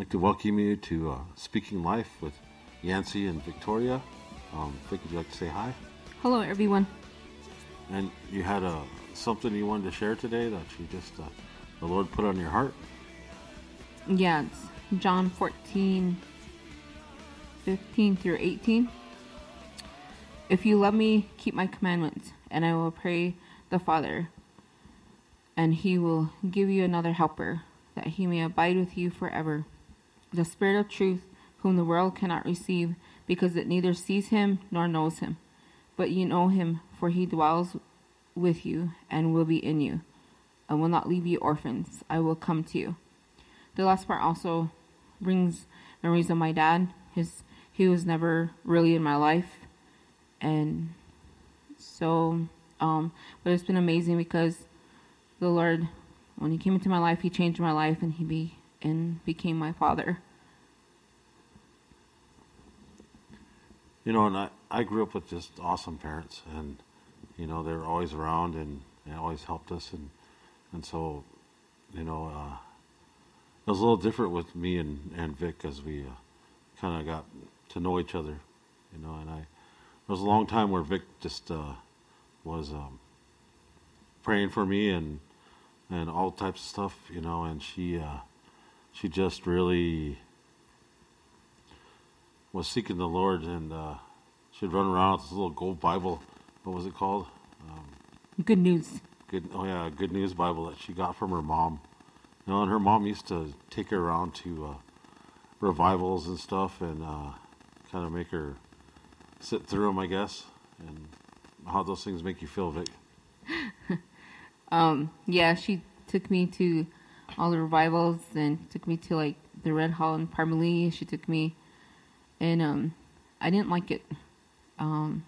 like to welcome you to uh, Speaking Life with Yancy and Victoria. Um, Vic, would you like to say hi? Hello, everyone. And you had uh, something you wanted to share today that you just uh, the Lord put on your heart. Yeah, it's John 14, 15 through 18. If you love me, keep my commandments, and I will pray the Father, and he will give you another helper, that he may abide with you forever the Spirit of truth, whom the world cannot receive, because it neither sees him nor knows him. But you know him, for he dwells with you and will be in you. I will not leave you orphans, I will come to you. The last part also brings memories of my dad. His he was never really in my life, and so um, but it's been amazing because the Lord, when He came into my life, He changed my life, and He be and became my father. You know, and I, I grew up with just awesome parents, and you know they were always around and, and always helped us, and and so, you know, uh, it was a little different with me and and Vic as we uh, kind of got to know each other, you know, and I was a long time where Vic just uh, was um, praying for me and and all types of stuff, you know, and she uh, she just really was seeking the Lord, and uh, she'd run around with this little gold Bible. What was it called? Um, good news. Good. Oh yeah, good news Bible that she got from her mom. You know, and her mom used to take her around to uh, revivals and stuff, and uh, kind of make her sit through them, I guess. And how those things make you feel, Vic? um, yeah, she took me to all the revivals and took me to like the Red Hall in Parmelee. She took me, and um, I didn't like it. Um,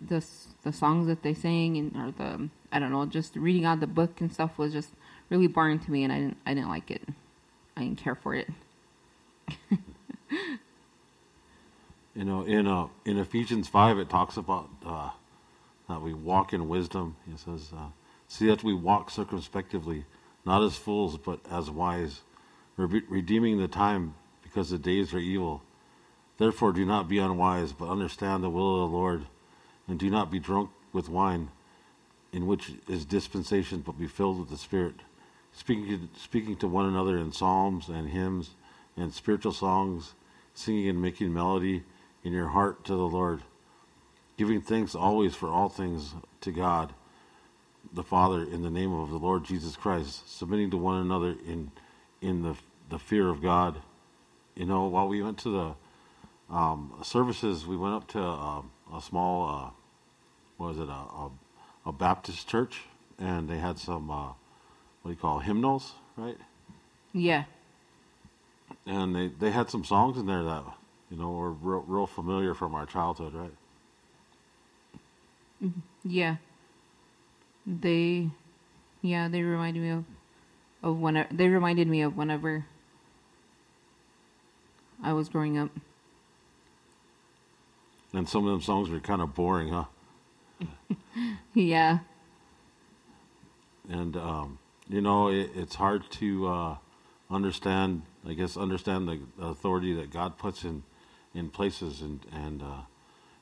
the the songs that they sang and or the I don't know, just reading out the book and stuff was just really boring to me, and I didn't I didn't like it. I didn't care for it. you know, in uh, in Ephesians five, it talks about uh, that we walk in wisdom. It says, uh, "See that we walk circumspectively." Not as fools, but as wise, re- redeeming the time because the days are evil. Therefore, do not be unwise, but understand the will of the Lord, and do not be drunk with wine, in which is dispensation, but be filled with the Spirit, speaking to, speaking to one another in psalms and hymns and spiritual songs, singing and making melody in your heart to the Lord, giving thanks always for all things to God the Father in the name of the Lord Jesus Christ, submitting to one another in in the the fear of God. You know, while we went to the um, services, we went up to uh, a small, uh, what was it, a, a, a, Baptist church, and they had some, uh, what do you call hymnals, right? Yeah. And they, they had some songs in there that, you know, were real, real familiar from our childhood, right? Mm-hmm. Yeah they yeah they reminded me of of when they reminded me of whenever I was growing up. And some of them songs were kind of boring, huh? yeah. And um, you know, it, it's hard to uh, understand. I guess understand the, the, authority that God puts in in places, and and uh,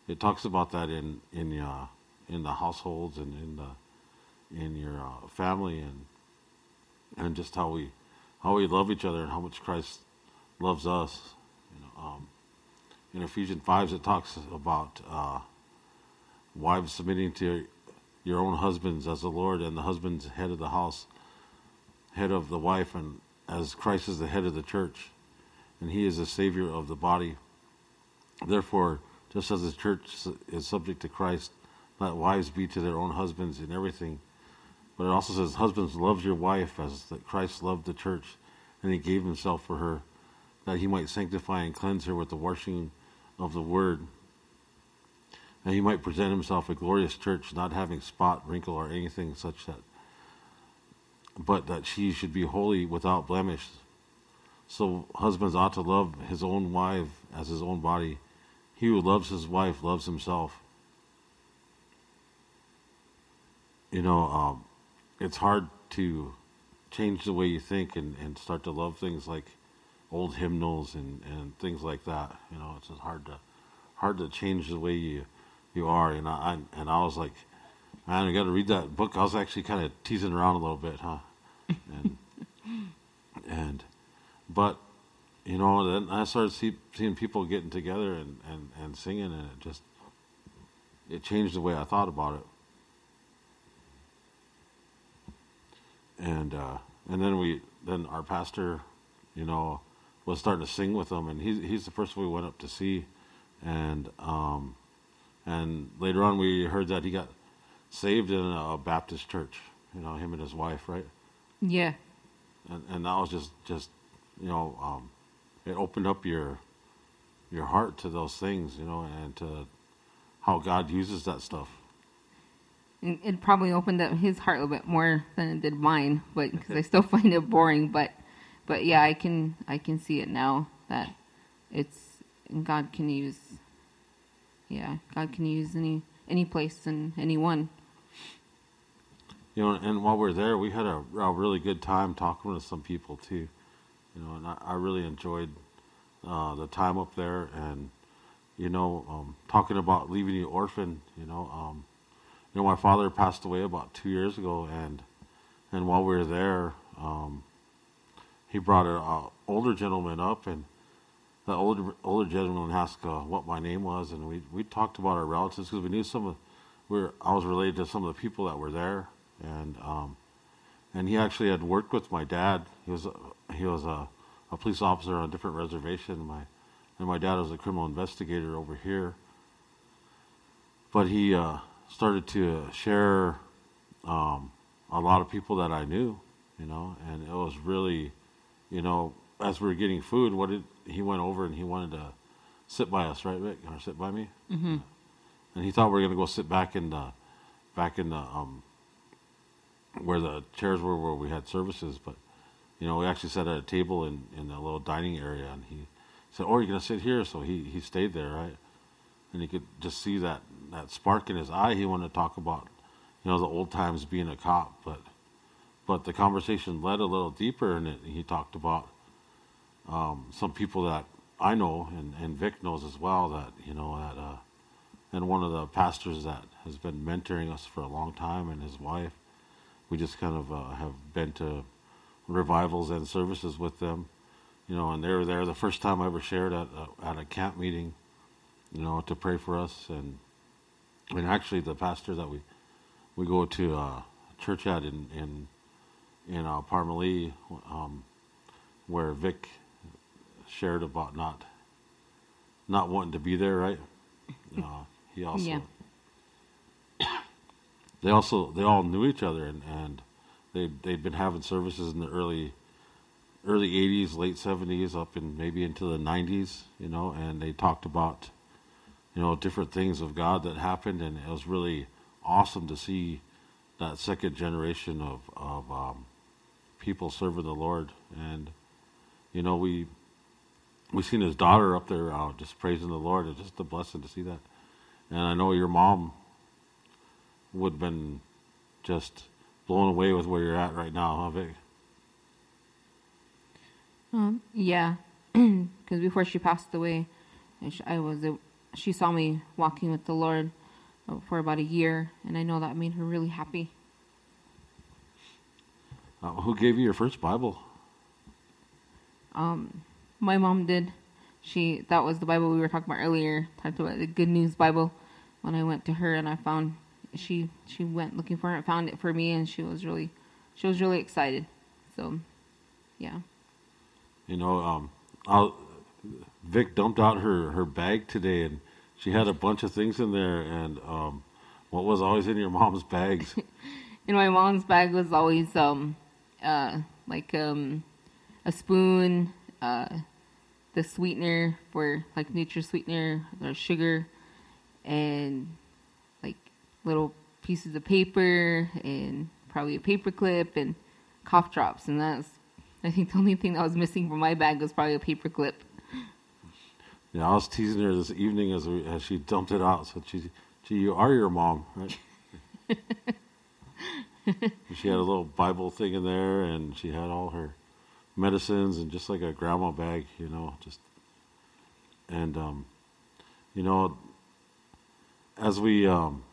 it talks about that in in uh, in the households and in the in your uh, family and and just how we how we love each other and how much Christ loves us. You know, um, in Ephesians five, it talks about uh, wives submitting to your own husbands as the Lord, and the husband's head of the house, head of the wife, and as Christ is the head of the church, and He is the Savior of the body. Therefore, just as the church is subject to Christ, let wives be to their own husbands in everything but it also says, Husbands, love your wife as that Christ loved the church, and he gave himself for her, that he might sanctify and cleanse her with the washing of the word, and he might present himself a glorious church, not having spot, wrinkle, or anything such that, but that she should be holy without blemish. So husbands ought to love his own wife as his own body. He who loves his wife loves himself. You know, um, it's hard to change the way you think and, and start to love things like old hymnals and, and things like that. You know, it's just hard to hard to change the way you you are. And I, and I was like, man, I got to read that book. I was actually kind of teasing around a little bit, huh? And and but you know, then I started see, seeing people getting together and, and, and singing, and it just it changed the way I thought about it. And uh, and then we then our pastor, you know, was starting to sing with them, and he's he's the person we went up to see, and um, and later on we heard that he got saved in a Baptist church. You know, him and his wife, right? Yeah. And and that was just just you know um, it opened up your your heart to those things, you know, and to how God uses that stuff. And It probably opened up his heart a little bit more than it did mine, but because I still find it boring. But, but yeah, I can I can see it now that it's God can use. Yeah, God can use any any place and anyone. You know, and while we are there, we had a, a really good time talking with some people too. You know, and I, I really enjoyed uh, the time up there, and you know, um, talking about leaving you orphan. You know, um, you know, my father passed away about two years ago, and and while we were there, um, he brought an older gentleman up, and the older older gentleman asked uh, what my name was, and we we talked about our relatives because we knew some of we are I was related to some of the people that were there, and um, and he actually had worked with my dad. He was he was a, a police officer on a different reservation. My and my dad was a criminal investigator over here. But he uh, started to share um, a lot of people that I knew, you know, and it was really, you know, as we were getting food, what did he went over and he wanted to sit by us, right, Vic, or sit by me, Mm-hmm. and he thought we were gonna go sit back in the back in the um, where the chairs were where we had services, but you know we actually sat at a table in in a little dining area, and he said, "Oh, you're gonna sit here?" So he he stayed there, right? And you could just see that that spark in his eye. He wanted to talk about you know the old times being a cop, but but the conversation led a little deeper, and it, he talked about um, some people that I know and, and Vic knows as well that you know that uh, and one of the pastors that has been mentoring us for a long time and his wife we just kind of uh, have been to revivals and services with them you know and they were there the first time I ever shared at a, at a camp meeting you know to pray for us and and actually the pastor that we we go to uh, church at in in in uh, Parmelee um, where Vic shared about not not wanting to be there, right? Uh, he also Yeah. they also they all knew each other and, and they they'd been having services in the early early 80s, late 70s, up in maybe into the 90s, you know, and they talked about you know different things of God that happened, and it was really awesome to see that second generation of of um, people serving the Lord, and you know we we seen his daughter up there uh, just praising the Lord. It's just a blessing to see that. And I know your mom would have been just blown away with where you're at right now, huh, Vic? Um, yeah, because before she passed away, I I was she saw me walking with the Lord for about a year, and I know that made her really happy. Uh, who gave you your first Bible? Um, my mom did. She that was the Bible we were talking about earlier. Talked about the Good News Bible. When I went to her and I found she she went looking for it, found it for me, and she was really she was really excited. So, yeah. You know, um, I'll, Vic dumped out her, her bag today, and she had a bunch of things in there. And um, what was always in your mom's bags? In my mom's bag was always um uh like um a spoon, uh the sweetener for like Nutri sweetener or sugar and like little pieces of paper and probably a paper clip and cough drops and that's I think the only thing that was missing from my bag was probably a paper clip. Yeah, I was teasing her this evening as we, as she dumped it out. So she, gee, you are your mom, right? she had a little Bible thing in there, and she had all her medicines and just like a grandma bag, you know, just and um, you know, as we um,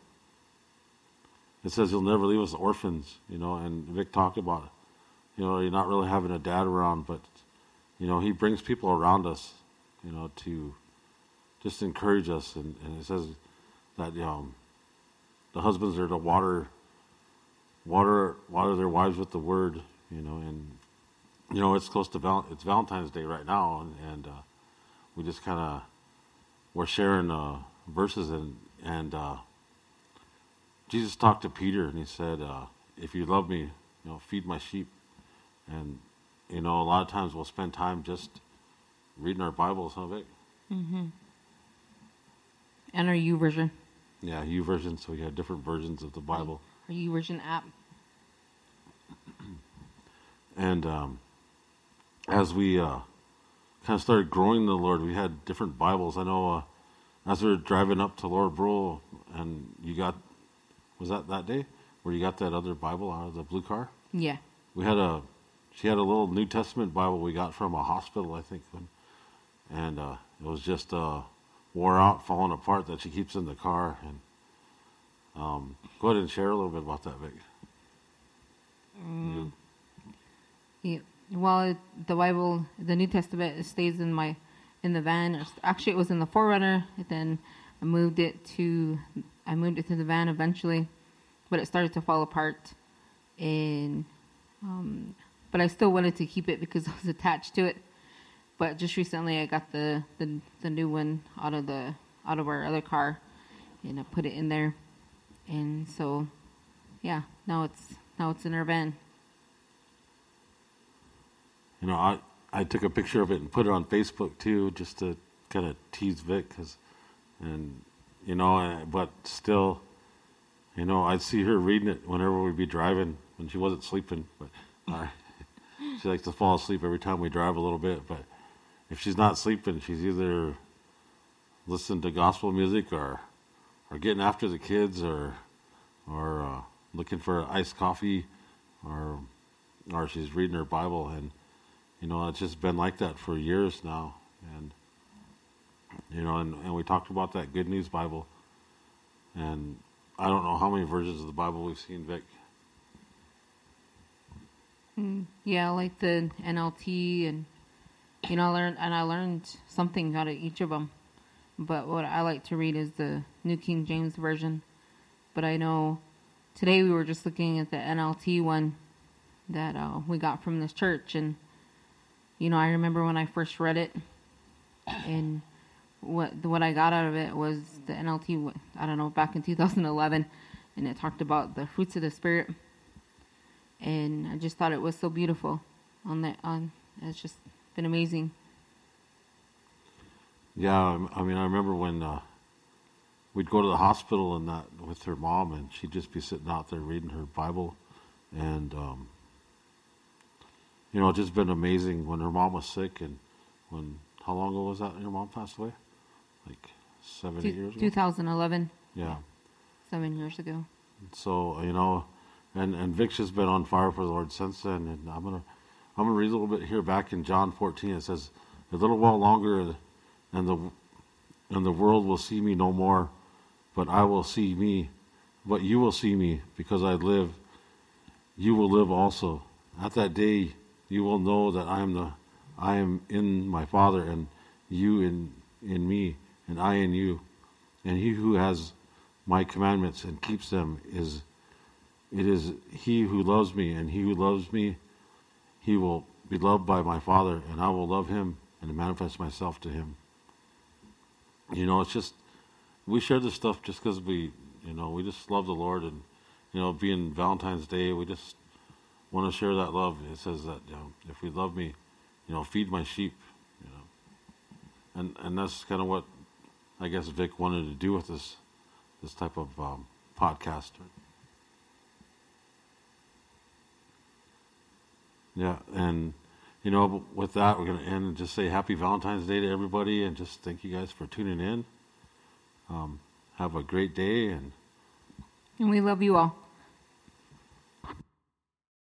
it says he'll never leave us orphans, you know, and Vic talked about, you know, you're not really having a dad around, but you know, he brings people around us, you know, to just encourage us, and, and it says that the husbands are to water, water, water their wives with the word, you know, and you know, it's close to val- it's Valentine's Day right now, and, and uh, we just kind of we're sharing uh, verses, and and uh, Jesus talked to Peter, and he said, uh, "If you love me, you know, feed my sheep." And you know, a lot of times we'll spend time just reading our Bibles, huh, Vic? Mm-hmm. And our YouVersion. Yeah, YouVersion. So we have different versions of the Bible. Our version app. And um, as we uh, kind of started growing the Lord, we had different Bibles. I know uh, as we were driving up to Lower Brule, and you got, was that that day where you got that other Bible out of the blue car? Yeah. We had a, she had a little New Testament Bible we got from a hospital, I think, when, and uh, it was just uh, wore out, falling apart that she keeps in the car. And um, go ahead and share a little bit about that, Vic. You- Yeah. Well, it, the Bible, the New Testament, it stays in my, in the van. Actually, it was in the Forerunner. and Then I moved it to, I moved it to the van eventually, but it started to fall apart, and, um, but I still wanted to keep it because I was attached to it. But just recently, I got the the, the new one out of the out of our other car, and I put it in there, and so, yeah, now it's now it's in our van. You know, I I took a picture of it and put it on Facebook too, just to kind of tease Vic, cause, and you know, but still, you know, I'd see her reading it whenever we'd be driving when she wasn't sleeping. But she likes to fall asleep every time we drive a little bit. But if she's not sleeping, she's either listening to gospel music or or getting after the kids or or uh, looking for iced coffee or or she's reading her Bible. And you know it's just been like that for years now. And you know and, and we talked about that good news bible. And i don't know how many versions of the bible we've seen vic. Yeah, like the NLT, and you know, I learned and I learned something out of each of them. But what I like to read is the New King James Version. But I know today we were just looking at the NLT one that uh, we got from this church, and you know, I remember when I first read it, and what what I got out of it was the NLT. I don't know, back in 2011, and it talked about the fruits of the spirit and I just thought it was so beautiful. On that, on it's just been amazing. yeah I- mean i remember when uh, we'd go to the hospital and that with her mom and she'd just be sitting out there reading her bible and um, you know it's just been amazing when her mom was sick and when how long ago was that your mom passed away like seven eight Two, years ago 2011, yeah seven years ago. So you know, and and Vic's just been on fire for the Lord since then. And I'm gonna I'm gonna read a little bit here back in John 14. It says, "A little while longer, and the and the world will see me no more, but I will see me, but you will see me because I live. You will live also. At that day, you will know that I am the I am in my Father, and you in in me, and I in you, and he who has my commandments and keeps them is it is he who loves me and he who loves me he will be loved by my father and i will love him and manifest myself to him. You know it's just we share this stuff just because we you know we just love the lord and you know being valentine's day we just want to share that love. It says that you know, if we love me you know feed my sheep you know. And and that's kind of what i guess vic wanted to do with this this type of um, podcast. Yeah, and you know, with that, we're going to end and just say Happy Valentine's Day to everybody, and just thank you guys for tuning in. Um, have a great day, and And we love you all.